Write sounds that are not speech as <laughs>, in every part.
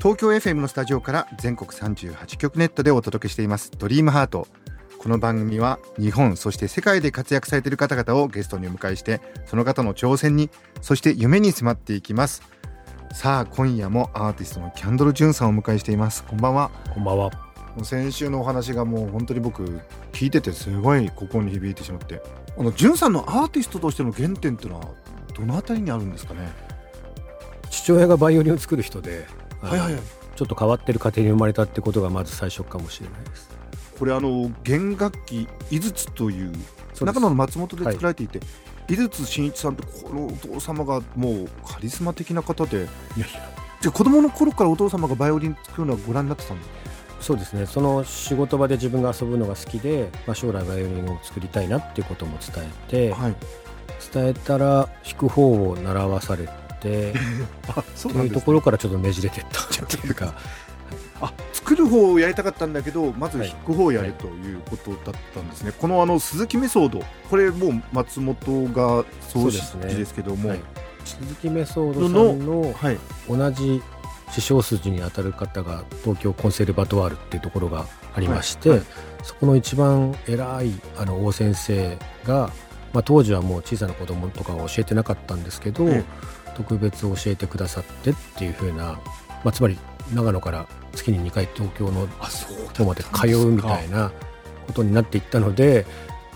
東京 FM のスタジオから全国38局ネットでお届けしています。ドリームハート。この番組は日本そして世界で活躍されている方々をゲストにお迎えしてその方の挑戦にそして夢に迫っていきます。さあ今夜もアーティストのキャンドル・ジュンさんをお迎えしています。こんばんは。こんばんは。先週のお話がもう本当に僕聞いててすごい心に響いてしまって。あのジュンさんのアーティストとしての原点っていうのはどのあたりにあるんですかね？父親がバイオリンを作る人で、はいはいはいちょっと変わってる家庭に生まれたってことがまず最初かもしれないです。これあの弦楽器井筒という中野の松本で作られていて、井筒真一さんってこのお父様がもうカリスマ的な方でいやいや。じゃあ子供の頃からお父様がバイオリン作るのはご覧になってたんですそうですね。その仕事場で自分が遊ぶのが好きで、まあ、将来バイオリンを作りたいなっていうことも伝えて、はい伝えたら弾く方を習わされて、<laughs> あそというところからちょっとねじれてった。っていうか、あ作る方をやりたかったんだけどまずはい弾く方をやるということだったんですね、このあの鈴木メソードこれもう松本が創始そうですね。ですけども。はい。鈴木メソードさんのはい。同じ師匠筋にあたる方が東京コンセルバトワールっていうところがありまして、はい。はいそこの一番偉いあの王先生が、まあ、当時はもう小さな子供とかは教えてなかったんですけど、え特別教えてくださってっていう風な、まあ、つまり長野から月に2回東京の方まで通うみたいなことになっていったので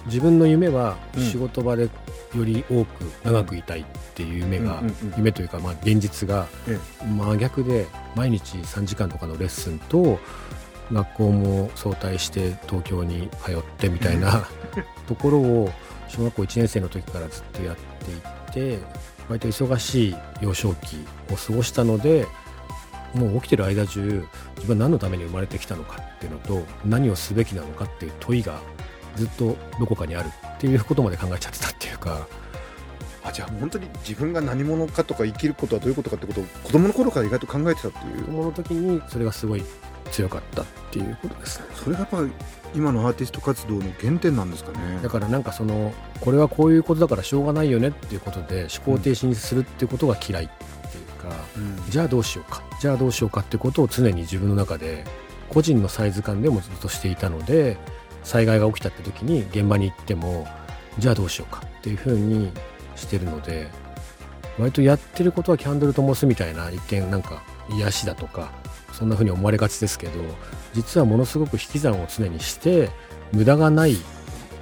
自分の夢はうん。仕事場でより多く長くいたいっていう夢が、うんうんうん。夢というかまあ現実がえ真逆で毎日3時間とかのレッスンと学校も早退して東京に通ってみたいなところを小学校1年生の時からずっとやっていて割と忙しい幼少期を過ごしたのでもう起きてる間中自分は何のために生まれてきたのかっていうのと何をすべきなのかっていう問いがずっとどこかにあるっていうことまで考えちゃってたっていうか。あじゃあ本当に自分が何者かとか生きることはどういうことかってことを子供の頃から意外と考えてたっていう？子供の時にそれがすごい強かったっていうことですね。それがやっぱり今のアーティスト活動の原点なんですかね。だからなんかそのこれはこういうことだからしょうがないよねっていうことで思考停止にするってことが嫌いっていうか、うん。じゃあどうしようかじゃあどうしようかってことを常に自分の中で個人のサイズ感でもずっとしていたので災害が起きたって時に現場に行ってもじゃあどうしようかっていうふうにしてるので割とやってることはキャンドルとモスみたいな一見なんか癒しだとかそんなふうに思われがちですけど実はものすごく引き算を常にして無駄がない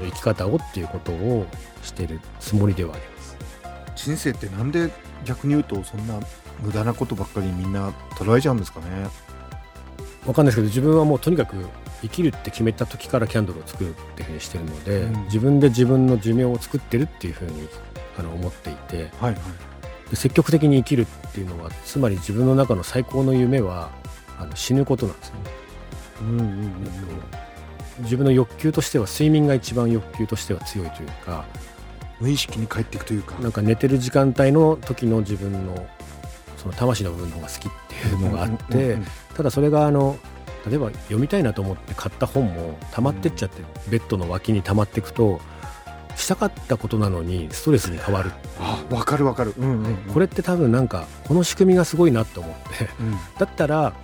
生き方をっていうことをしてるつもりではあります。人生ってなんで逆に言うとそんな無駄なことばっかりみんな捉えちゃうんですかね？わかんないですけど自分はもうとにかく生きるって決めた時からキャンドルを作るっていうふうにしてるので、うん。自分で自分の寿命を作ってるっていうふうにあの思っていて。はいはい。で積極的に生きるっていうのはつまり自分の中の最高の夢はあの死ぬことなんですよね。うんうんうん自分の欲求としては睡眠が一番欲求としては強いというか無意識に帰っていくというか。なんか寝てる時間帯の時の自分のその魂の部分の方が好きっていうのがあって、うんうんうんただそれがあの例えば読みたいなと思って買った本も溜まってっちゃって、ベッドの脇に溜まっていくとしたかったことなのにストレスに変わるあわかるわかる、うんうんうん。これって多分なんかこの仕組みがすごいなと思って。うん。だったら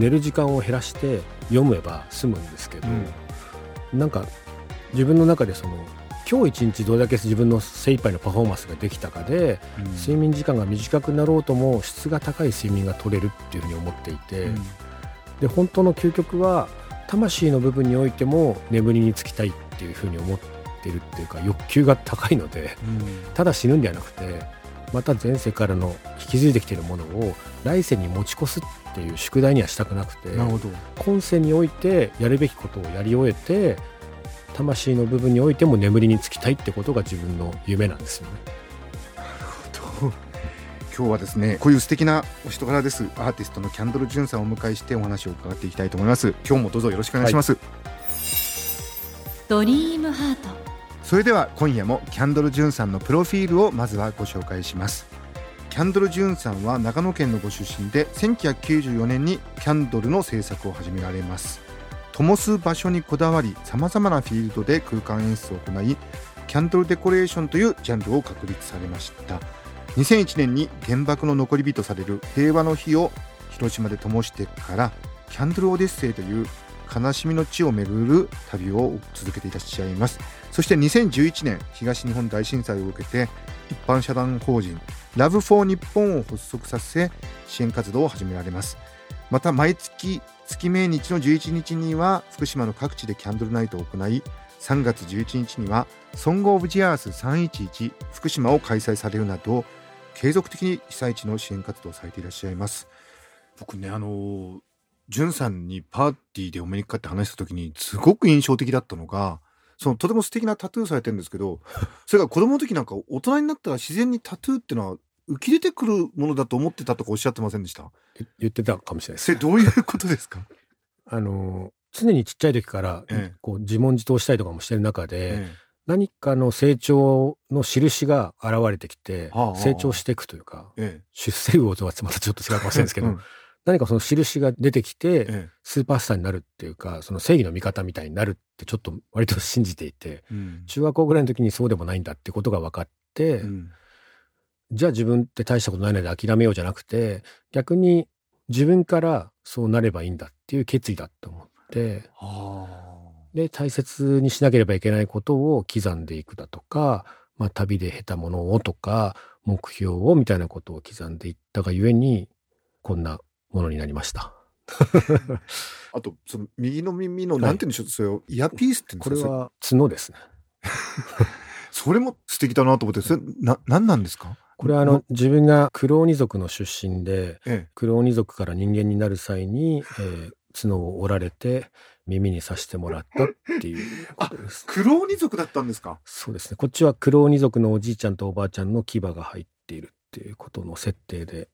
寝る時間を減らして読めば済むんですけど、なんか自分の中でその今日一日どれだけ自分の精一杯のパフォーマンスができたかで、うん。睡眠時間が短くなろうとも質が高い睡眠が取れるっていうふうに思っていて、うん。で本当の究極は魂の部分においても眠りにつきたいっていうふうに思ってるっていうか欲求が高いのでただ死ぬんではなくてまた前世からの引き継いできているものを来世に持ち越すっていう宿題にはしたくなくてなるほど。今世においてやるべきことをやり終えて魂の部分においても眠りにつきたいってことが自分の夢なんですよね。今日はですねこういう素敵なお人柄です。アーティストのキャンドル・ジュンさんをお迎えしてお話を伺っていきたいと思います。今日もどうぞよろしくお願いします、はい、ドリームハート。それでは今夜もキャンドル・ジュンさんのプロフィールをまずはご紹介しますキャンドル・ジューンさんは長野県のご出身で1994年にキャンドルの制作を始められます。灯す場所にこだわりさまざまなフィールドで空間演出を行いキャンドルデコレーションというジャンルを確立されました。2001年に原爆の残り火とされる平和の日を広島で灯してからキャンドルオデッセイという悲しみの地を巡る旅を続けていらっしゃいます。そして2011年東日本大震災を受けて一般社団法人ラブフォー日本を発足させ支援活動を始められます。また毎月月命日の11日には福島の各地でキャンドルナイトを行い3月11日にはソング・オブ・ジ・アース311福島を開催されるなど継続的に被災地の支援活動をされていらっしゃいます。僕ねあのじゅんさんにパーティーでお目にかかって話した時にすごく印象的だったのがそのとても素敵なタトゥーされてるんですけど <laughs> それが子供の時なんか大人になったら自然にタトゥーっていうのは浮き出てくるものだと思ってたとかおっしゃってませんでした？言ってたかもしれないです。それどういうことですか？<laughs> あの常にちっちゃい時からこう自問自答したりとかもしてる中で、ええ、何かの成長の印が現れてきて、成長していくというか、え、出世魚とはまたちょっと違うかもしれないですけど、うん、何かその印が出てきて、スーパースターになるっていうかその正義の味方みたいになるってちょっと割と信じていて、うん、中学校ぐらいの時にそうでもないんだってことが分かって、うん、じゃあ自分って大したことないので諦めようじゃなくて逆に自分からそうなればいいんだっていう決意だと思って、で大切にしなければいけないことを刻んでいくだとか、まあ、旅で得たものをとか目標をみたいなことを刻んでいったがゆえにこんなものになりました。<laughs> あとその右の耳の、なんて言うんでしょうそれをイヤピースってこれは角ですね。<laughs> それも素敵だなと思ってそれな何なんですか？これはあの自分がクローニ族の出身で、ええ、クローニ族から人間になる際に、えー、角を折られて耳にさしてもらったっていうことです。クローニ族だったんですか？そうですね。こっちはクローニ族のおじいちゃんとおばあちゃんの牙が入っているっていうことの設定で、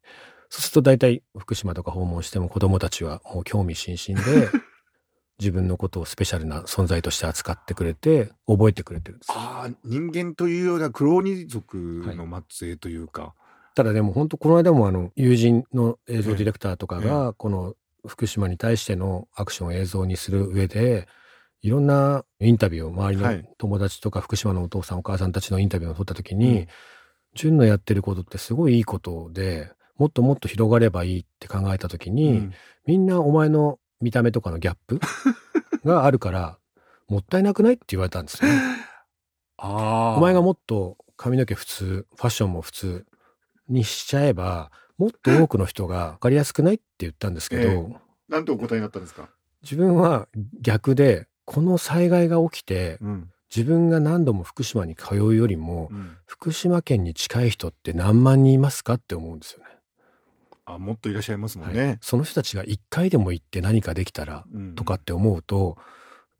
そうすると大体福島とか訪問しても子供たちはもう興味津々で、<laughs> 自分のことをスペシャルな存在として扱ってくれて、覚えてくれてるんです。ああ、人間というようなクローニ族の末裔というか。はい、ただでも本当この間もあの友人の映像ディレクターとかがこの福島に対してのアクションを映像にする上でいろんなインタビューを周りの友達とか福島のお父さんお母さんたちのインタビューを取った時に、純のやってることってすごいいいことでもっともっと広がればいいって考えた時に、うん、みんなお前の見た目とかのギャップ <laughs> があるからもったいなくないって言われたんですよね。お前がもっと髪の毛普通ファッションも普通にしちゃえばもっと多くの人が分かりやすくないって言ったんですけど、えー、なんてお答えになったんですか？自分は逆でこの災害が起きて、うん、自分が何度も福島に通うよりも、うん、福島県に近い人って何万人いますかって思うんですよね。あもっといらっしゃいますもんね、はい、その人たちが一回でも行って何かできたらとかって思うと、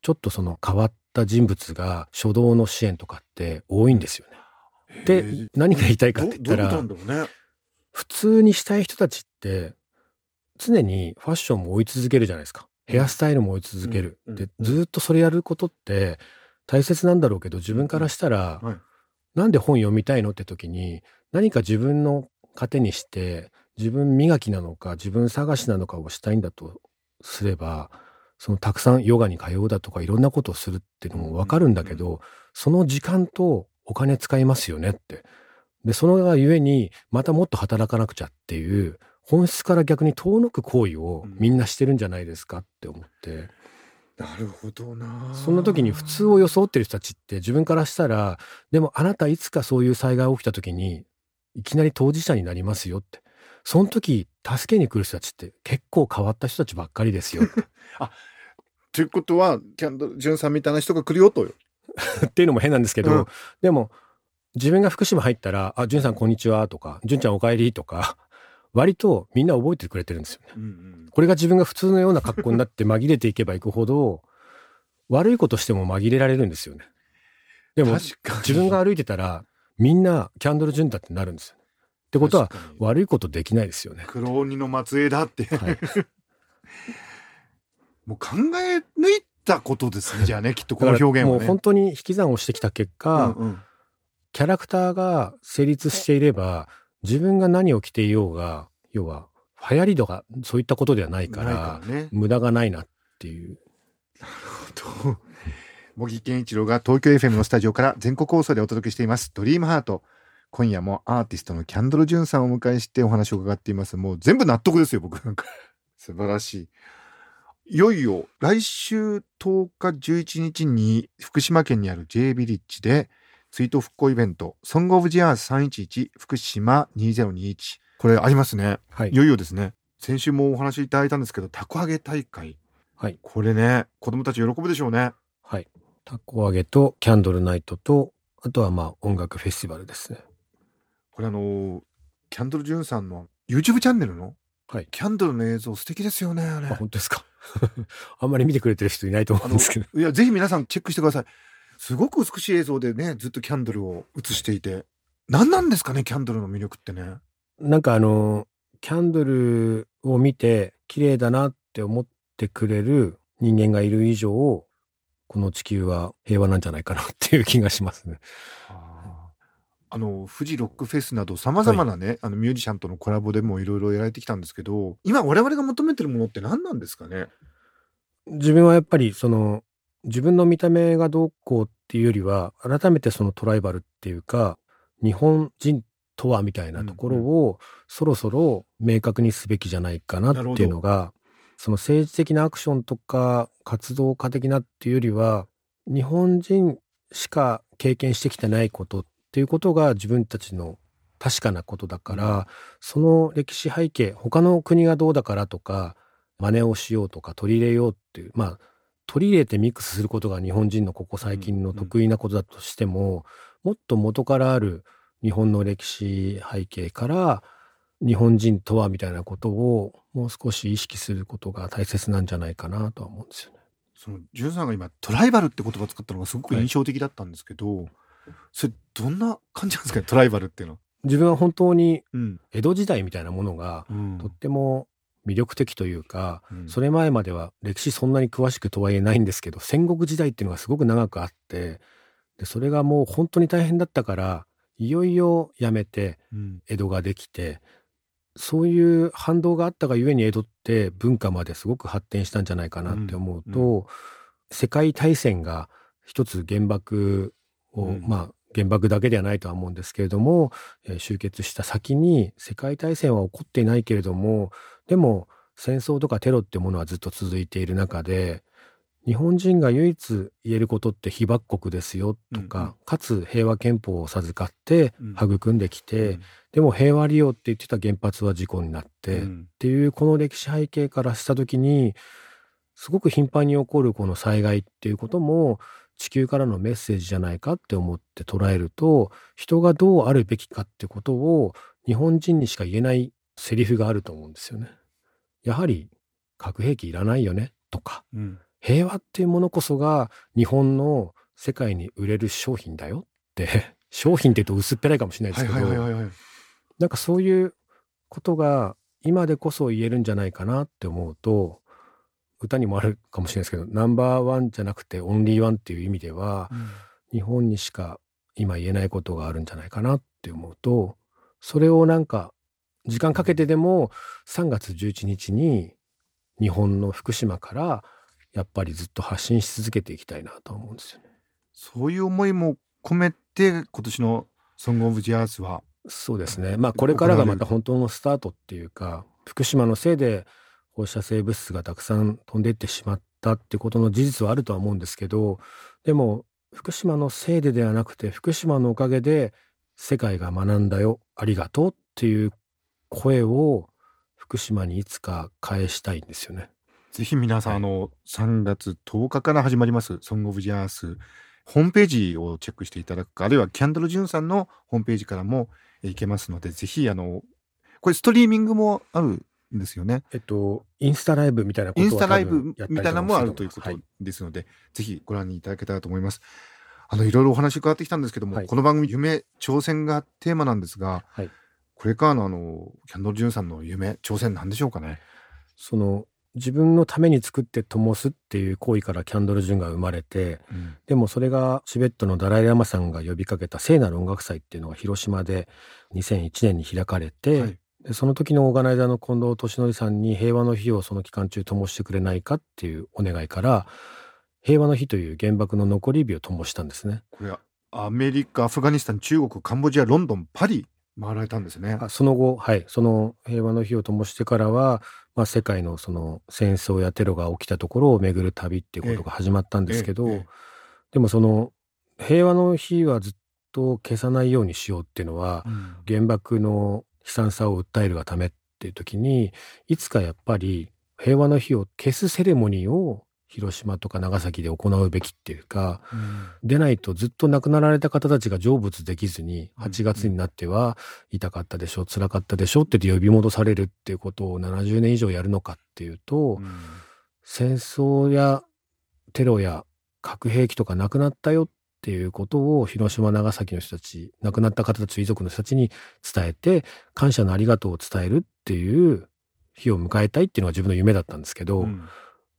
ちょっとその変わった人物が初動の支援とかって多いんですよね。で何が言いたいかって言ったら、ね、普通にしたい人たちって常にファッションも追い続けるじゃないですか。ヘアスタイルも追い続ける。でずっとそれやることって大切なんだろうけど自分からしたら、なんで本読みたいのって時に何か自分の糧にして自分磨きなのか自分探しなのかをしたいんだとすればそのたくさんヨガに通うだとかいろんなことをするっていうのも分かるんだけど、その時間とお金使いますよねって。でそのがゆえにまたもっと働かなくちゃっていう本質から逆に遠のく行為をみんなしてるんじゃないですかって思って。なるほどな。そんな時に普通を装ってる人たちって自分からしたら、でもあなたいつかそういう災害起きた時に、いきなり当事者になりますよって。その時、助けに来る人たちって結構変わった人たちばっかりですよ。<laughs> あ、ということは、キャンドル・ジュンさんみたいな人が来るよと。<laughs> っていうのも変なんですけど、うん、でも、自分が福島入ったら、あ、じゅんさんこんにちはとか、じゅんちゃんお帰りとか、<laughs> 割とみんな覚えてくれてるんですよね。うんうん、これが自分が普通のような格好になって紛れていけばいくほど、悪いことしても紛れられるんですよね。でも、自分が歩いてたら、みんなキャンドル・ジュンだってなるんですよ。ってことは悪いことできないですよね。黒鬼の末裔だって、はい、<laughs> もう考え抜いたことですねじゃあねきっとこの表現はね。もう本当に引き算をしてきた結果、うんうん。キャラクターが成立していれば自分が何を着ていようが要は流行りとかそういったことではないからね。無駄がないなっていう。と茂木健一郎が東京 FM のスタジオから全国放送でお届けしています「ドリームハート今夜もアーティストのキャンドル・ジュンさんをお迎えしてお話を伺っています。もう全部納得ですよ僕。なんか <laughs> 素晴らしい。いよいよ来週10日11日に福島県にある J ビリッジで追悼復興イベント「ソング・オブ・ジ・アース311福島2021」これありますね。はい。いよいよですね。先週もお話いただいたんですけどたこ揚げ大会。はい。これね子供たち喜ぶでしょうね。はい。たこ揚げとキャンドルナイトとあとはまあ音楽フェスティバルですねこれあのーキャンドル・ジュンさんの YouTube チャンネルの？はい。キャンドルの映像素敵ですよねあれ。あ本当ですか？<laughs> あんまり見てくれてる人いないと思うんですけど。いやぜひ皆さんチェックしてください。すごく美しい映像でねずっとキャンドルを映していて。何なんですかねキャンドルの魅力ってね。なんかあのキャンドルを見て綺麗だなって思ってくれる人間がいる以上この地球は平和なんじゃないかなっていう気がしますね。あの富士ロックフェスなどさまざまなね、あのミュージシャンとのコラボでもいろいろやられてきたんですけど今我々が求めてるものって何なんですかね？自分はやっぱりその自分の見た目がどうこうっていうよりは改めてそのトライバルっていうか日本人とはみたいなところをそろそろ明確にすべきじゃないかなっていうのがその政治的なアクションとか活動家的なっていうよりは日本人しか経験してきてないことっていうことが自分たちの確かなことだから、その歴史背景他の国がどうだからとか真似をしようとか取り入れようっていうまあ取り入れてミックスすることが日本人のここ最近の得意なことだとしても、もっと元からある日本の歴史背景から日本人とはみたいなことをもう少し意識することが大切なんじゃないかなとは思うんですよね。そのジュンさんが今トライバルって言葉を使ったのがすごく印象的だったんですけど、それどんな感じなんですかね？トライバルっていうの。は。自分は本当にうん。江戸時代みたいなものがうん。とっても魅力的というか、うん。それ前までは歴史そんなに詳しくとはいえないんですけど戦国時代っていうのがすごく長くあってでそれがもう本当に大変だったからいよいよやめてうん。江戸ができてそういう反動があったがゆえに江戸って文化まですごく発展したんじゃないかなって思うと、うん。世界大戦が一つ原爆を、うん。まあ原爆だけではないとは思うんですけれども、えー終結した先に世界大戦は起こっていないけれどもでも戦争とかテロってものはずっと続いている中で日本人が唯一言えることって被爆国ですよとか、うんうん。かつ平和憲法を授かってうん。育んできて、うん。でも平和利用って言ってた原発は事故になって、っうん。ていうこの歴史背景からした時にすごく頻繁に起こるこの災害っていうことも地球からのメッセージじゃないかって思って捉えると人がどうあるべきかってことを日本人にしか言えないセリフがあると思うんですよね。やはり核兵器いらないよねとかうん平和っていうものこそが日本の世界に売れる商品だよって <laughs> 商品って言うと薄っぺらいかもしれないですけど。なんかそういうことが今でこそ言えるんじゃないかなって思うと歌にもあるかもしれないですけどナンバーワンじゃなくてオンリーワンっていう意味では日本にしか今言えないことがあるんじゃないかなって思うとそれをなんか時間かけてでも3月11日に日本の福島からやっぱりずっと発信し続けていきたいなと思うんですよね。そういう思いも込めて今年の「ソング・オブ・ジ・アース」はそうですね。まあこれからがまた本当のスタートっていうか、福島のせいで放射性物質がたくさん飛んでいってしまったってことの事実はあるとは思うんですけど、でも福島のせいでではなくて、福島のおかげで世界が学んだよ、ありがとうっていう声を福島にいつか返したいんですよね。ぜひ皆さん、はいあの3月10日から始まります「ソング・オブ・ジ・アース」ホームページをチェックしていただくかあるいはキャンドル・ジュンさんのホームページからもえー行けますのでぜひあのこれストリーミングもあるんですよね。えっと、インスタライブみたいなことはインスタライ多ブみたいなのもあるということはい。ですので、ぜひご覧いただけたらと思います。あのいろいろお話伺ってきたんですけども、はい。この番組夢挑戦がテーマなんですが、はい。これからのあのキャンドル・ジュンさんの夢挑戦なんでしょうかね。その自分のために作って灯すっていう行為からキャンドル・ジュンが生まれて、うん、でもそれがチベットのダライ・ラマさんが呼びかけた聖なる音楽祭っていうのが広島で2001年に開かれて、はい、でその時のオーガナイザーの近藤敏則さんに平和の日をその期間中灯してくれないかっていうお願いから平和の日という原爆の残り火を灯したんですね。これはアメリカ、アフガニスタン、中国、カンボジア、ロンドン、パリ回られたんですね。その後、はい、その平和の日を灯してからは、まあ、世界のその戦争やテロが起きたところを巡る旅っていうことが始まったんですけど、でもその平和の日はずっと消さないようにしようっていうのは、うん、原爆の悲惨さを訴えるがためっていう時にいつかやっぱり平和の日を消すセレモニーを広島とか長崎で行うべきっていうか、うん、でないとずっと亡くなられた方たちが成仏できずに8月になっては痛かったでしょ辛かったでしょって呼び戻されるっていうことを70年以上やるのかっていうと、うん、戦争やテロや核兵器とかなくなったよっていうことを広島長崎の人たち亡くなった方たち遺族の人たちに伝えて感謝のありがとうを伝えるっていう日を迎えたいっていうのが自分の夢だったんですけど、うん。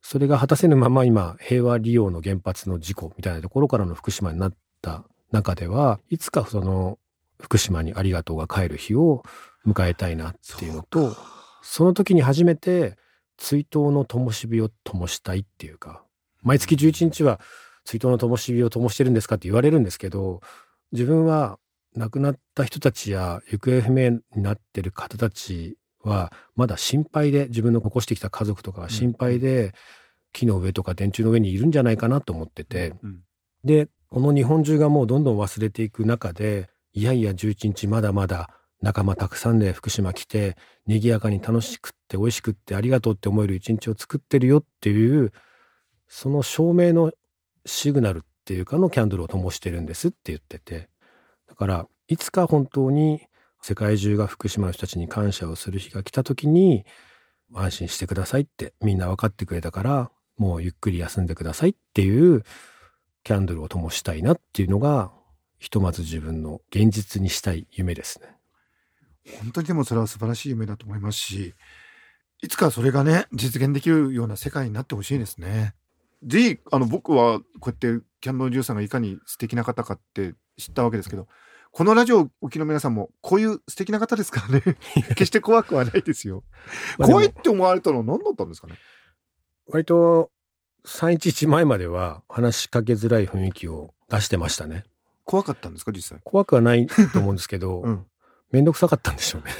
それが果たせぬまま今平和利用の原発の事故みたいなところからの福島になった中ではいつかその福島にありがとうが帰る日を迎えたいなっていうのとその時に初めて追悼の灯火を灯したいっていうか毎月11日は追悼の灯火を灯してるんですか？って言われるんですけど自分は亡くなった人たちや行方不明になってる方たちはまだ心配で自分の残してきた家族とかが心配で、木の上とか電柱の上にいるんじゃないかなと思ってて、でこの日本中がもうどんどん忘れていく中でいやいや11日まだまだ仲間たくさんで福島来て賑やかに楽しくって美味しくってありがとうって思える一日を作ってるよっていうその証明のシグナルっていうかのキャンドルを灯してるんですって言っててだからいつか本当に世界中が福島の人たちに感謝をする日が来た時に安心してくださいってみんな分かってくれたからもうゆっくり休んでくださいっていうキャンドルを灯したいなっていうのがひとまず自分の現実にしたい夢ですね。本当にでもそれは素晴らしい夢だと思いますしいつかそれがね実現できるような世界になってほしいですね。ぜひあの僕はこうやってキャンドル・ジューさんがいかに素敵な方かって知ったわけですけどこのラジオお聞きの皆さんも、こういう素敵な方ですからね。決して怖くはないですよ。怖いって思われたのは何だったんですかね？割と、311前までは話しかけづらい雰囲気を出してましたね。怖かったんですか実際？怖くはないと思うんですけど、<laughs> うん、めんどくさかったんでしょうね。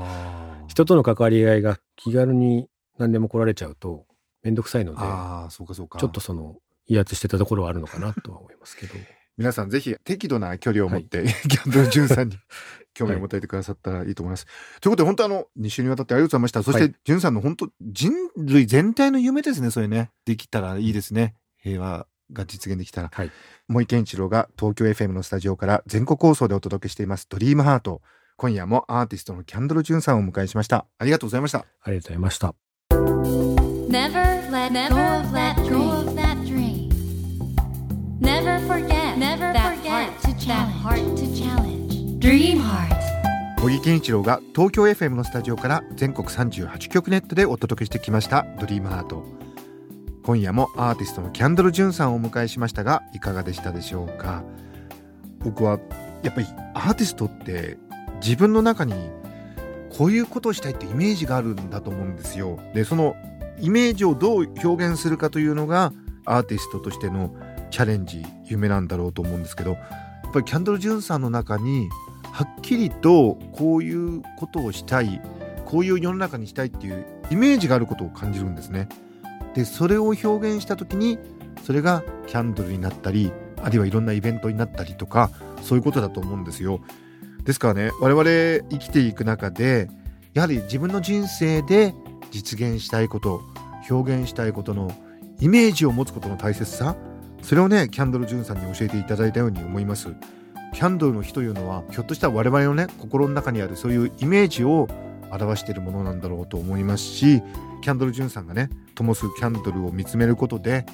<laughs> 人との関わり合いが気軽に何でも来られちゃうと、めんどくさいので、あそうかそうか。ちょっとその、威圧してたところはあるのかなとは思いますけど。<laughs> 皆さんぜひ適度な距離を持って、はい、<laughs> ギャンドル・ジュンさんに <laughs> 興味を持たれてくださったらいいと思います。はい、ということで本当あの2週にわたってありがとうございました。そして、ジュンさんの本当人類全体の夢ですねそれね。できたらいいですね。平和が実現できたら。はい、森健一郎が東京 FM のスタジオから全国放送でお届けしています「ドリームハート。今夜もアーティストのキャンドル・ジュンさんをお迎えしました。ありがとうございました。ありがとうございました Never let go of that dream. Never forget Never forget that heart to challenge. Dream Heart. 小木健一郎が東京 FM のスタジオから全国38局ネットでお届けしてきました「ドリームハート。今夜もアーティストのキャンドル・ジュンさんをお迎えしましたがいかがでしたでしょうか？僕はやっぱりアーティストって自分の中にこういうことをしたいってイメージがあるんだと思うんですよ。でそのイメージをどう表現するかというのがアーティストとしてのチャレンジ夢なんだろうと思うんですけどやっぱりキャンドル・ジュンさんの中にはっきりとこういうことをしたいこういう世の中にしたいっていうイメージがあることを感じるんですね。でそれを表現した時にそれがキャンドルになったりあるいはいろんなイベントになったりとかそういうことだと思うんですよ。ですからね我々生きていく中でやはり自分の人生で実現したいこと表現したいことのイメージを持つことの大切さそれをねキャンドル・ジュンさんに教えていただいたように思います。キャンドルの日というのはひょっとしたら我々のね心の中にあるそういうイメージを表しているものなんだろうと思いますしキャンドル・ジュンさんがね灯すキャンドルを見つめることで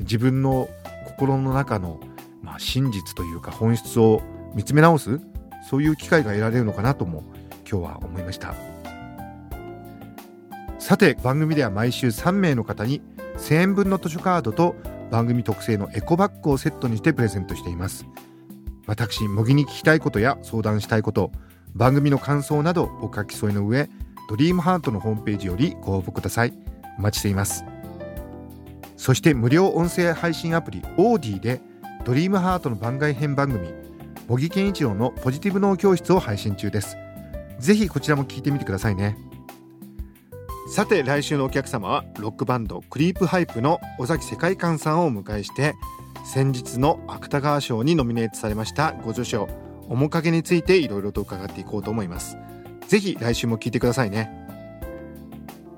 自分の心の中の、まあ、真実というか本質を見つめ直すそういう機会が得られるのかなとも今日は思いました。さて番組では毎週3名の方に1000円分の図書カードと番組特製のエコバッグをセットにしてプレゼントしています。私模擬に聞きたいことや相談したいこと番組の感想などお書き添えの上ドリームハートのホームページよりご応募ください。お待ちしています。そして無料音声配信アプリオーディでドリームハートの番外編番組茂木健一郎のポジティブ脳教室を配信中です。ぜひこちらも聞いてみてくださいね。さて来週のお客様はロックバンドクリープハイプの尾崎世界観さんをお迎えして先日の芥川賞にノミネートされましたご助賞面影についていろいろと伺っていこうと思います。ぜひ来週も聞いてくださいね。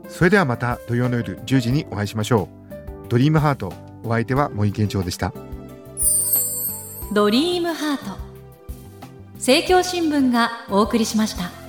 それではまた土曜の夜10時にお会いしましょう。ドリームハートお相手は森健長でした。ドリームハート。政教新聞がお送りしました